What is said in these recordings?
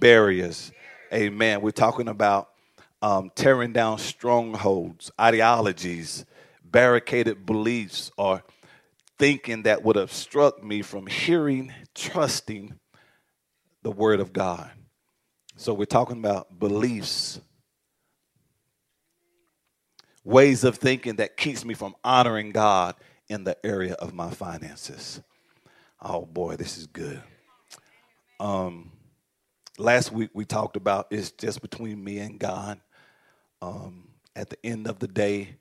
barriers. Amen. We're talking about um, tearing down strongholds, ideologies, barricaded beliefs, or thinking that would obstruct me from hearing, trusting the Word of God. So we're talking about beliefs, ways of thinking that keeps me from honoring God in the area of my finances. Oh boy, this is good. Um, last week we talked about it's just between me and God. Um, at the end of the day,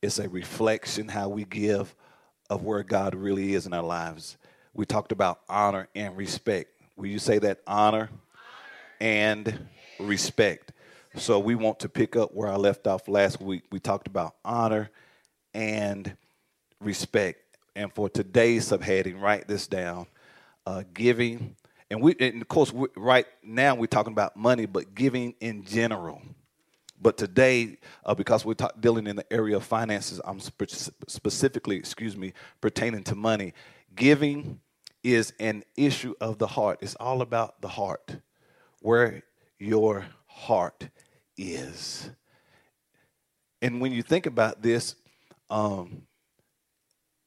it's a reflection how we give of where God really is in our lives. We talked about honor and respect. Will you say that honor, honor. and respect? So we want to pick up where I left off last week. We talked about honor and respect. And for today's subheading, write this down: uh, giving. And we, and of course, we, right now we're talking about money, but giving in general. But today, uh, because we're talk, dealing in the area of finances, I'm spe- specifically, excuse me, pertaining to money. Giving is an issue of the heart. It's all about the heart, where your heart is. And when you think about this, um,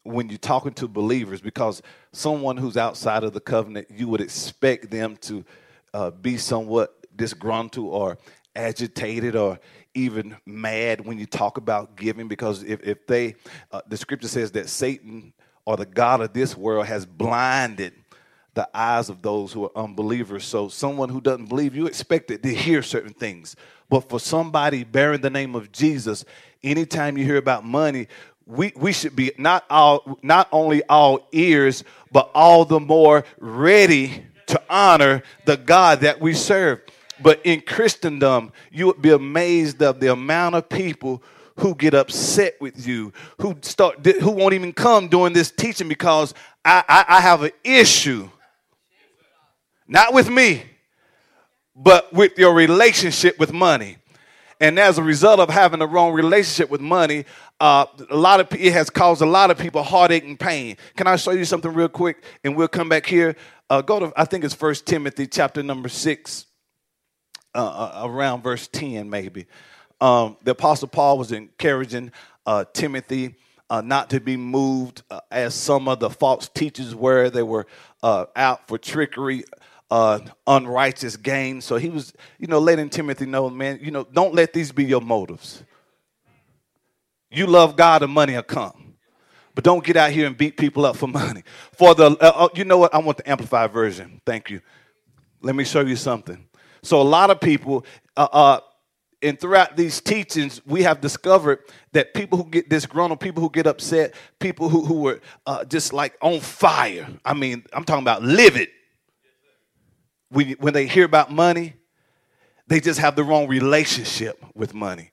when you're talking to believers, because someone who's outside of the covenant, you would expect them to uh, be somewhat disgruntled or agitated or even mad when you talk about giving because if, if they uh, the scripture says that satan or the god of this world has blinded the eyes of those who are unbelievers. So someone who doesn't believe you expected to hear certain things. But for somebody bearing the name of jesus anytime you hear about money we, we should be not all not only all ears but all the more ready to honor the god that we serve but in Christendom, you would be amazed of the amount of people who get upset with you, who start, who won't even come during this teaching because I, I, I have an issue, not with me, but with your relationship with money. And as a result of having the wrong relationship with money, uh, a lot of it has caused a lot of people heartache and pain. Can I show you something real quick, and we'll come back here? Uh, go to I think it's First Timothy chapter number six. Uh, uh, around verse 10, maybe. Um, the Apostle Paul was encouraging uh, Timothy uh, not to be moved uh, as some of the false teachers were. They were uh, out for trickery, unrighteous gain. So he was, you know, letting Timothy know, man, you know, don't let these be your motives. You love God and money will come. But don't get out here and beat people up for money. For the, you know what? I want the amplified version. Thank you. Let me show you something. So a lot of people, uh, uh, and throughout these teachings, we have discovered that people who get disgruntled, people who get upset, people who, who were uh, just like on fire. I mean, I'm talking about livid. When, when they hear about money, they just have the wrong relationship with money.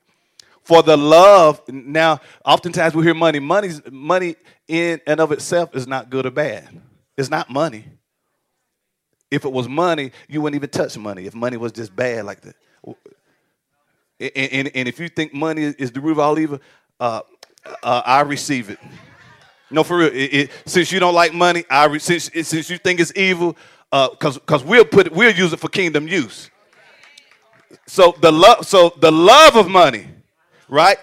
For the love, now, oftentimes we hear money. Money's, money in and of itself is not good or bad. It's not money. If it was money, you wouldn't even touch money. If money was just bad like that. And, and, and if you think money is the root of all evil, uh, uh, I receive it. No, for real. It, it, since you don't like money, I re, since since you think it's evil, because uh, because we'll put we'll use it for kingdom use. So the love, so the love of money, right?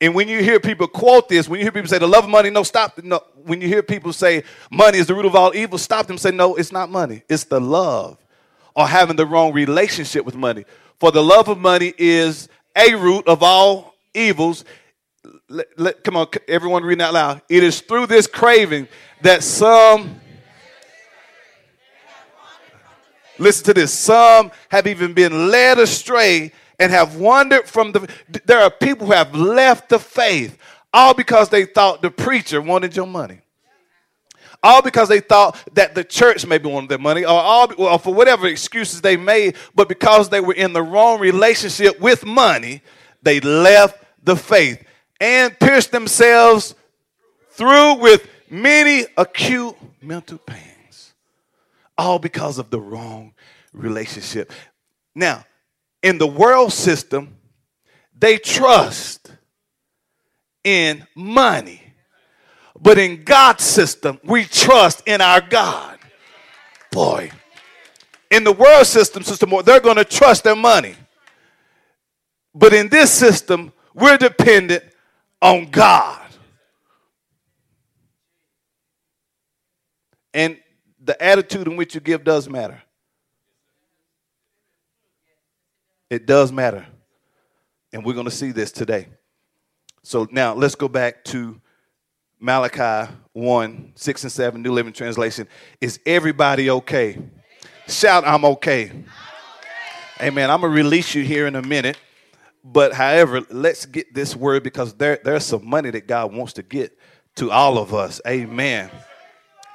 And when you hear people quote this, when you hear people say the love of money, no, stop. No, when you hear people say money is the root of all evil, stop them. Say no, it's not money. It's the love, or having the wrong relationship with money. For the love of money is a root of all evils. Let, let, come on, everyone, reading out loud. It is through this craving that some. Listen to this. Some have even been led astray and have wandered from the. There are people who have left the faith all because they thought the preacher wanted your money. all because they thought that the church maybe wanted their money, or all or for whatever excuses they made, but because they were in the wrong relationship with money, they left the faith and pierced themselves through with many acute mental pains, all because of the wrong relationship. Now, in the world system, they trust in money. But in God's system, we trust in our God. Boy, in the world system, Sister Moore, they're going to trust their money. But in this system, we're dependent on God. And the attitude in which you give does matter. It does matter. And we're going to see this today. So now let's go back to Malachi 1 6 and 7, New Living Translation. Is everybody okay? Shout, I'm okay. Amen. I'm going to release you here in a minute. But however, let's get this word because there, there's some money that God wants to get to all of us. Amen.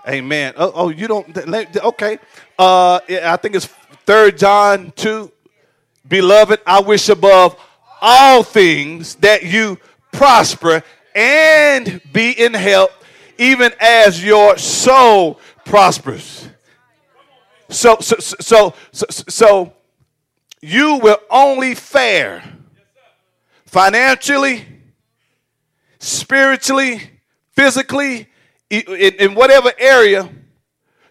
Amen. Oh, oh you don't, okay. Uh, I think it's Third John 2. Beloved, I wish above all things that you prosper and be in health, even as your soul prospers. So, so, so, so, so you will only fare financially, spiritually, physically, in, in whatever area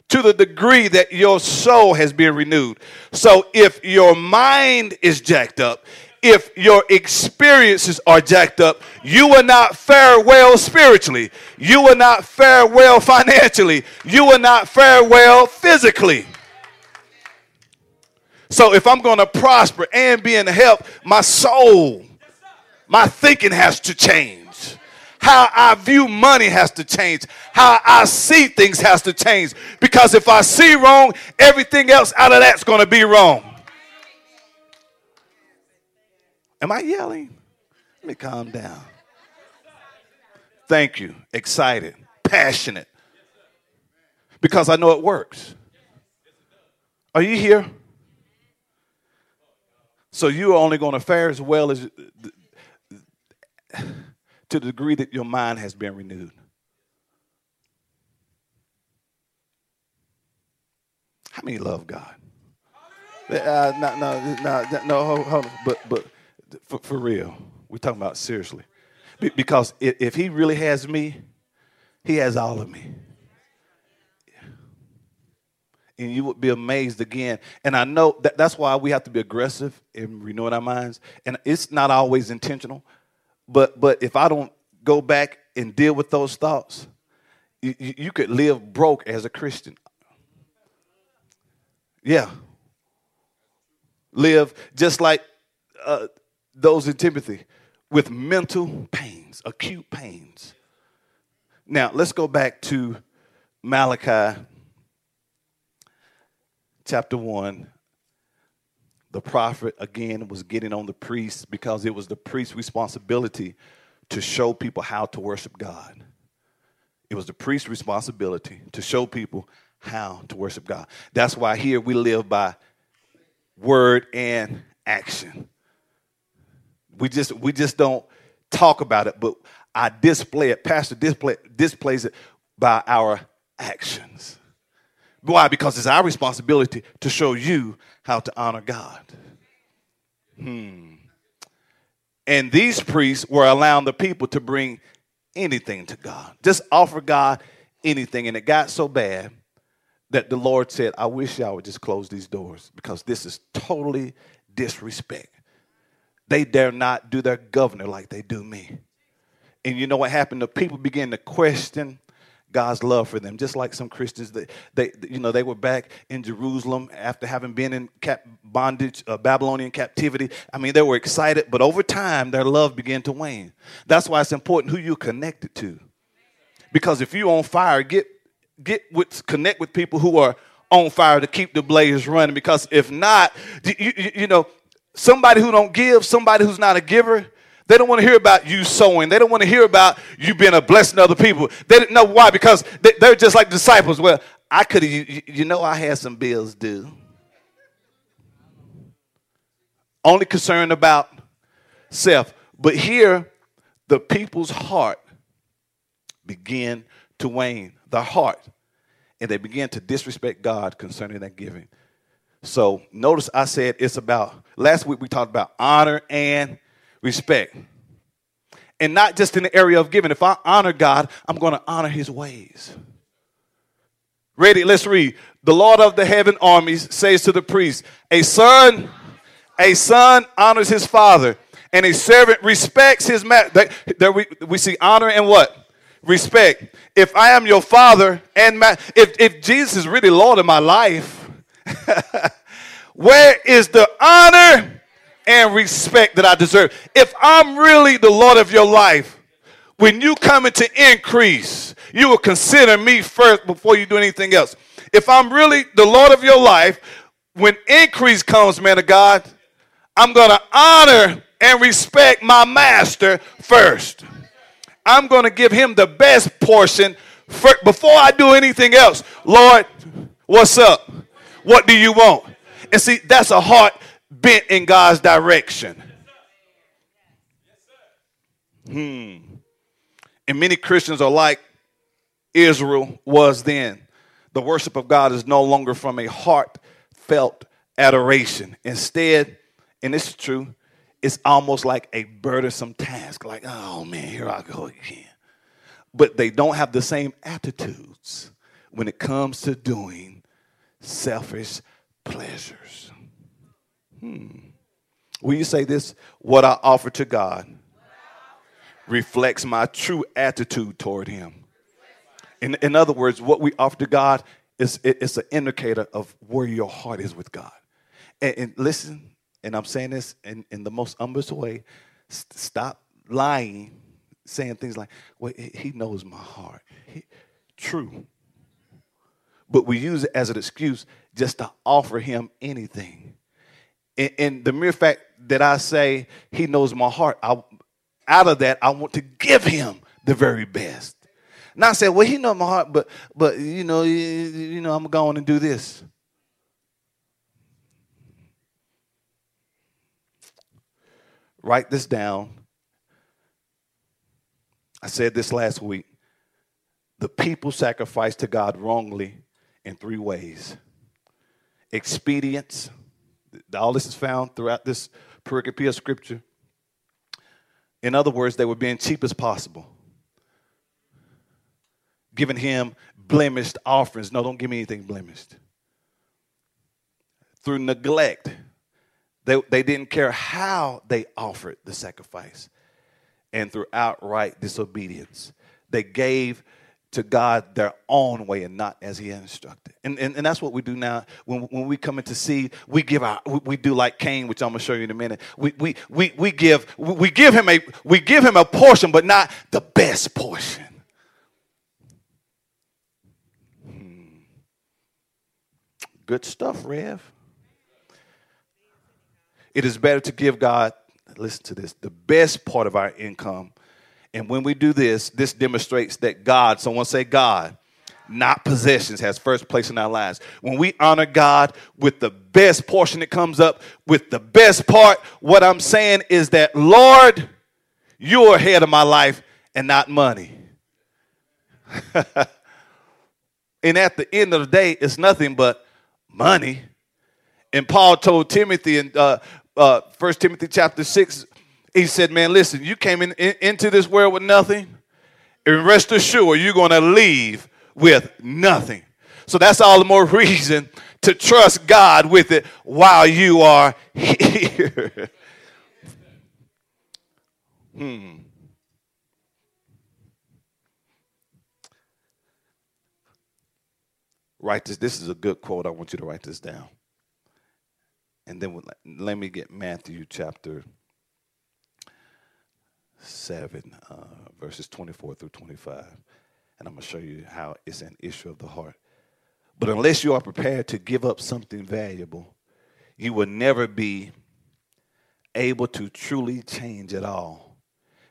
to the degree that your soul has been renewed. So if your mind is jacked up, if your experiences are jacked up, you will not fare well spiritually. You will not fare well financially. You will not fare well physically. So if I'm going to prosper and be in health, my soul my thinking has to change. How I view money has to change. How I see things has to change. Because if I see wrong, everything else out of that's going to be wrong. Am I yelling? Let me calm down. Thank you. Excited, passionate. Because I know it works. Are you here? So you're only going to fare as well as to the degree that your mind has been renewed. How many love God? Uh, no, no, no, no, hold, hold on. But, but for, for real, we're talking about seriously. Be, because if, if he really has me, he has all of me. And you would be amazed again. And I know that that's why we have to be aggressive in renewing our minds. And it's not always intentional. But but if I don't go back and deal with those thoughts, you, you could live broke as a Christian. Yeah. Live just like uh, those in Timothy with mental pains, acute pains. Now, let's go back to Malachi chapter 1 the prophet again was getting on the priest because it was the priest's responsibility to show people how to worship God. It was the priest's responsibility to show people how to worship God. That's why here we live by word and action. We just we just don't talk about it, but I display it. Pastor display displays it by our actions. Why? Because it's our responsibility to show you how to honor God. Hmm. And these priests were allowing the people to bring anything to God, just offer God anything. And it got so bad that the Lord said, I wish y'all would just close these doors because this is totally disrespect. They dare not do their governor like they do me. And you know what happened? The people began to question God's love for them. Just like some Christians, they, they you know, they were back in Jerusalem after having been in cap- bondage, uh, Babylonian captivity. I mean, they were excited, but over time, their love began to wane. That's why it's important who you're connected to. Because if you're on fire, get get with connect with people who are on fire to keep the blaze running. Because if not, you, you, you know, somebody who don't give, somebody who's not a giver, They don't want to hear about you sowing. They don't want to hear about you being a blessing to other people. They didn't know why because they, are just like disciples. Well, I could have, you, you know, I had some bills due. Only concerned about self. But here, the people's heart began to wane. The heart. And they began to disrespect God concerning that giving. So notice I said it's about, last week we talked about honor and respect. And not just in the area of giving. If I honor God, I'm going to honor his ways. Ready? Let's read. The Lord of the heaven armies says to the priest, A son, a son honors his father, and a servant respects his master. There we, we see honor and what? Respect. If I am your father and ma- if, if Jesus is really Lord of my life, where is the honor and respect that I deserve. If I'm really the Lord of your life, when you come into increase, you will consider me first before you do anything else. If I'm really the Lord of your life, when increase comes, man of God, I'm going to honor and respect my master first. I'm going to give him the best portion first, before I do anything else. Lord, what's up? What do you want? And see, that's a heart bent in God's direction. Hmm. And many Christians are like Israel was then. The worship of God is no longer from a heartfelt adoration. Instead, and this is true, it's almost like a burdensome task. Like, oh man, here I go again. But they don't have the same attitudes when it comes to doing selfish pleasures. Hmm. Will you say this? What I offer to God reflects my true attitude toward Him. In, in other words, what we offer to God is it, it's an indicator of where your heart is with God. And, and listen, and I'm saying this in, in the most humblest way st- stop lying, saying things like, well, He knows my heart. He, true. But we use it as an excuse just to offer Him anything. And, and the mere fact that I say he knows my heart, I, out of that, I want to give him the very best. Not say, well, he knows my heart, but but you know, you, you know, I'm going to do this. Write this down. I said this last week. The people sacrifice to God wrongly in three ways expedience, all this is found throughout this pericope of scripture. In other words, they were being cheap as possible. Giving him blemished offerings. No, don't give me anything blemished. Through neglect, they, they didn't care how they offered the sacrifice. And through outright disobedience, they gave to God their own way and not as he instructed. And, and, and that's what we do now. When, when we come into seed, we give our, we, we do like Cain, which I'm gonna show you in a minute. We, we, we, we give, we give him a, we give him a portion, but not the best portion. Hmm. Good stuff, Rev. It is better to give God, listen to this, the best part of our income and when we do this, this demonstrates that God, someone say God, not possessions, has first place in our lives. When we honor God with the best portion that comes up, with the best part, what I'm saying is that, Lord, you're ahead of my life and not money. and at the end of the day, it's nothing but money. And Paul told Timothy in uh, uh, 1 Timothy chapter 6, he said, Man, listen, you came in, in, into this world with nothing, and rest assured you're going to leave with nothing. So that's all the more reason to trust God with it while you are here. hmm. Write this. This is a good quote. I want you to write this down. And then let me get Matthew chapter 7, uh, verses 24 through 25. And I'm going to show you how it's an issue of the heart. But unless you are prepared to give up something valuable, you will never be able to truly change at all.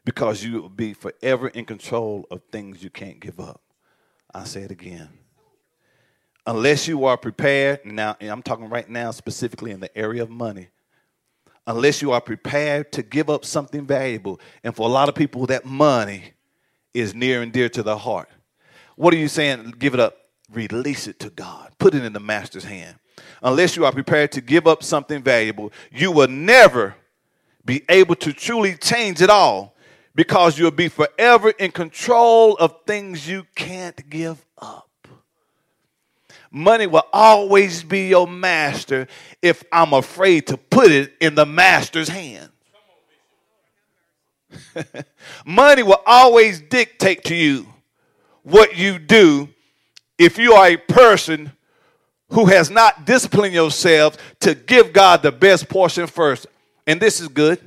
because you will be forever in control of things you can't give up. I say it again. Unless you are prepared, now I'm talking right now specifically in the area of money. Unless you are prepared to give up something valuable, and for a lot of people, that money is near and dear to the heart. What are you saying? Give it up. Release it to God. Put it in the master's hand. Unless you are prepared to give up something valuable, you will never be able to truly change it all because you'll be forever in control of things you can't give up. Money will always be your master if I'm afraid to put it in the master's hand. Money will always dictate to you what you do if you are a person who has not disciplined yourself to give God the best portion first. And this is good.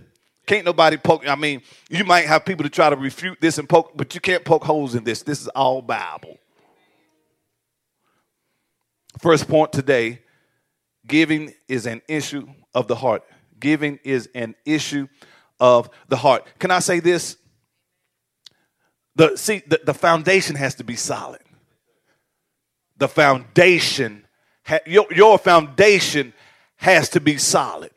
Can't nobody poke. I mean, you might have people to try to refute this and poke, but you can't poke holes in this. This is all Bible. First point today giving is an issue of the heart. Giving is an issue of the heart. Can I say this? The, see, the, the foundation has to be solid. The foundation, your, your foundation has to be solid.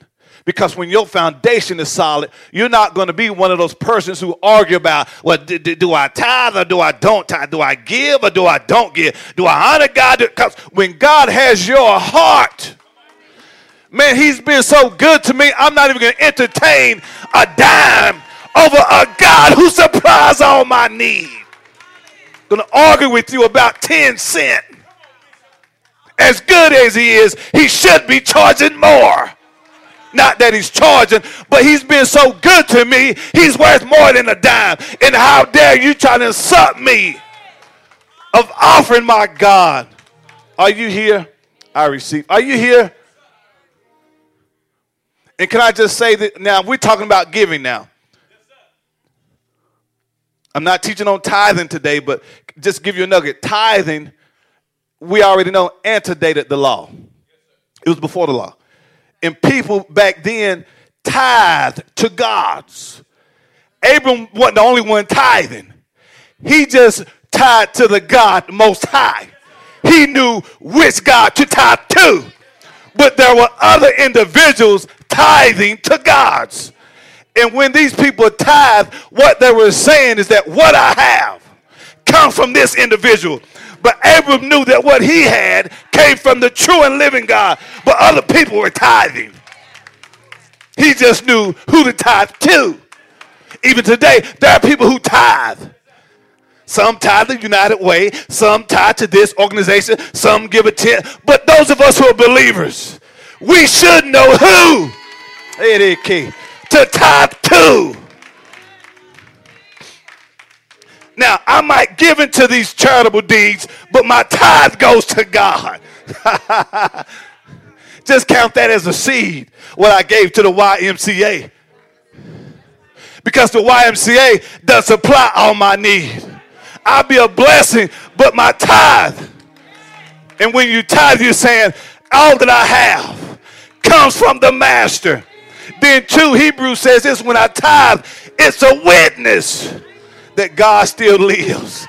Because when your foundation is solid, you're not going to be one of those persons who argue about, well, do, do, I tithe or do I don't tithe? Do I give or do I don't give? Do I honor God? Because when God has your heart, man, He's been so good to me, I'm not even going to entertain a dime over a God who supplies all my need. Going to argue with you about 10 cent. As good as He is, He should be charging more. Not that he's charging, but he's been so good to me, he's worth more than a dime. And how dare you try to insult me of offering my God? Are you here? I receive. Are you here? And can I just say that now we're talking about giving now. I'm not teaching on tithing today, but just give you a nugget. Tithing, we already know, antedated the law. It was before the law. And people back then tithed to gods. Abram wasn't the only one tithing. He just tied to the God most high. He knew which God to tithe to. But there were other individuals tithing to gods. And when these people tithe, what they were saying is that what I have comes from this individual. But Abram knew that what he had came from the true and living God, but other people were tithing. He just knew who to tithe to. Even today, there are people who tithe. Some tithe the United Way, some tithe to this organization, some give a tenth. But those of us who are believers, we should know who to tithe to. Now, I might give into these charitable deeds, but my tithe goes to God. Just count that as a seed, what I gave to the YMCA. Because the YMCA does supply all my needs. I'll be a blessing, but my tithe. And when you tithe, you're saying, all that I have comes from the master. Then, two, Hebrews says this when I tithe, it's a witness that God still lives.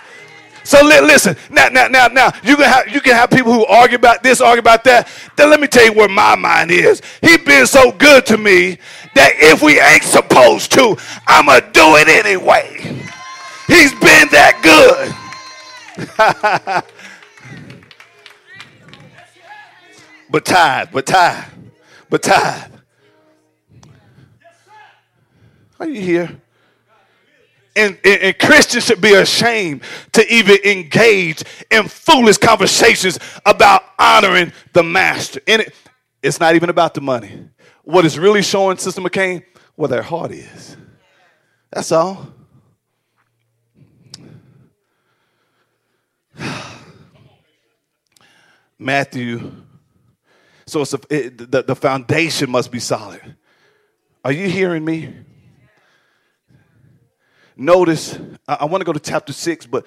So listen, now, now, now, now, you can have you can have people who argue about this, argue about that. Then let me tell you where my mind is. He been so good to me that if we ain't supposed to, I'ma do it anyway. He's been that good. but tithe, but tithe, but tithe. Are you here? And, and, and, Christians should be ashamed to even engage in foolish conversations about honoring the master. And it, it's not even about the money. What is really showing, Sister McCain, where their heart is. That's all. Matthew. So it's a, it, the, the foundation must be solid. Are you hearing me? Notice, I, I want to go to chapter 6, but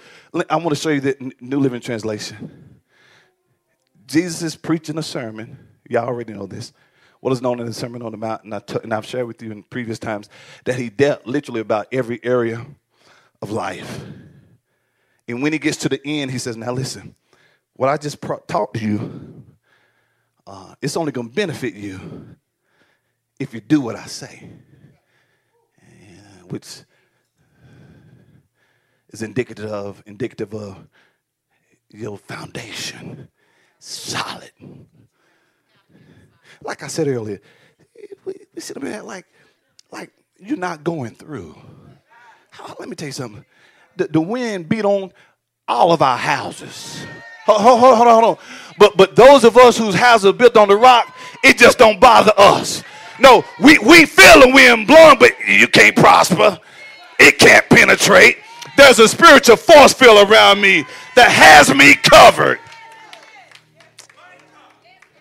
I want to show you the New Living Translation. Jesus is preaching a sermon. Y'all already know this. what is known in the Sermon on the Mount, and, I t- and I've shared with you in previous times, that he dealt literally about every area of life. And when he gets to the end, he says, Now listen, what I just pro- taught you, uh, it's only going to benefit you if you do what I say, which is indicative of indicative of your foundation solid. Like I said earlier, we, we sit up here like like you're not going through. How, let me tell you something. The, the wind beat on all of our houses. Hold, hold, hold, on, hold on. But but those of us whose houses are built on the rock, it just don't bother us. No, we, we feel the wind blowing, but you can't prosper. It can't penetrate. There's a spiritual force field around me that has me covered.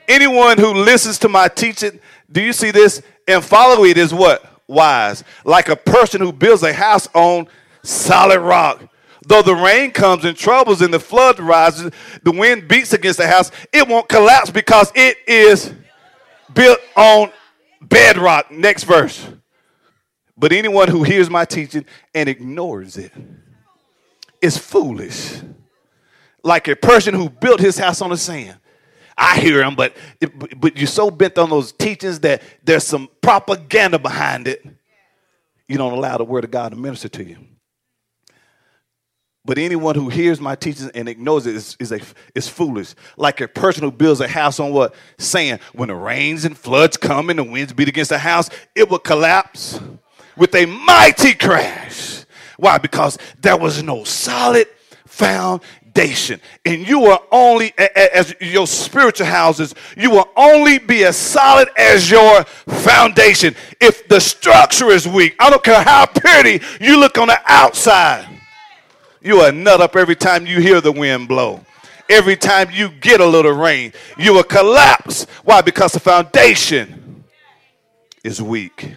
Anyone who listens to my teaching, do you see this? And follow it is what? Wise. Like a person who builds a house on solid rock. Though the rain comes and troubles and the flood rises, the wind beats against the house, it won't collapse because it is built on bedrock. Next verse. But anyone who hears my teaching and ignores it is foolish. Like a person who built his house on the sand. I hear him, but but you're so bent on those teachings that there's some propaganda behind it. You don't allow the word of God to minister to you. But anyone who hears my teachings and ignores it is, is, a, is foolish. Like a person who builds a house on what? Sand. When the rains and floods come and the winds beat against the house, it will collapse with a mighty crash. Why? Because there was no solid foundation. And you are only, as your spiritual houses, you will only be as solid as your foundation. If the structure is weak, I don't care how pretty you look on the outside, you are nut up every time you hear the wind blow. Every time you get a little rain, you will collapse. Why? Because the foundation is weak.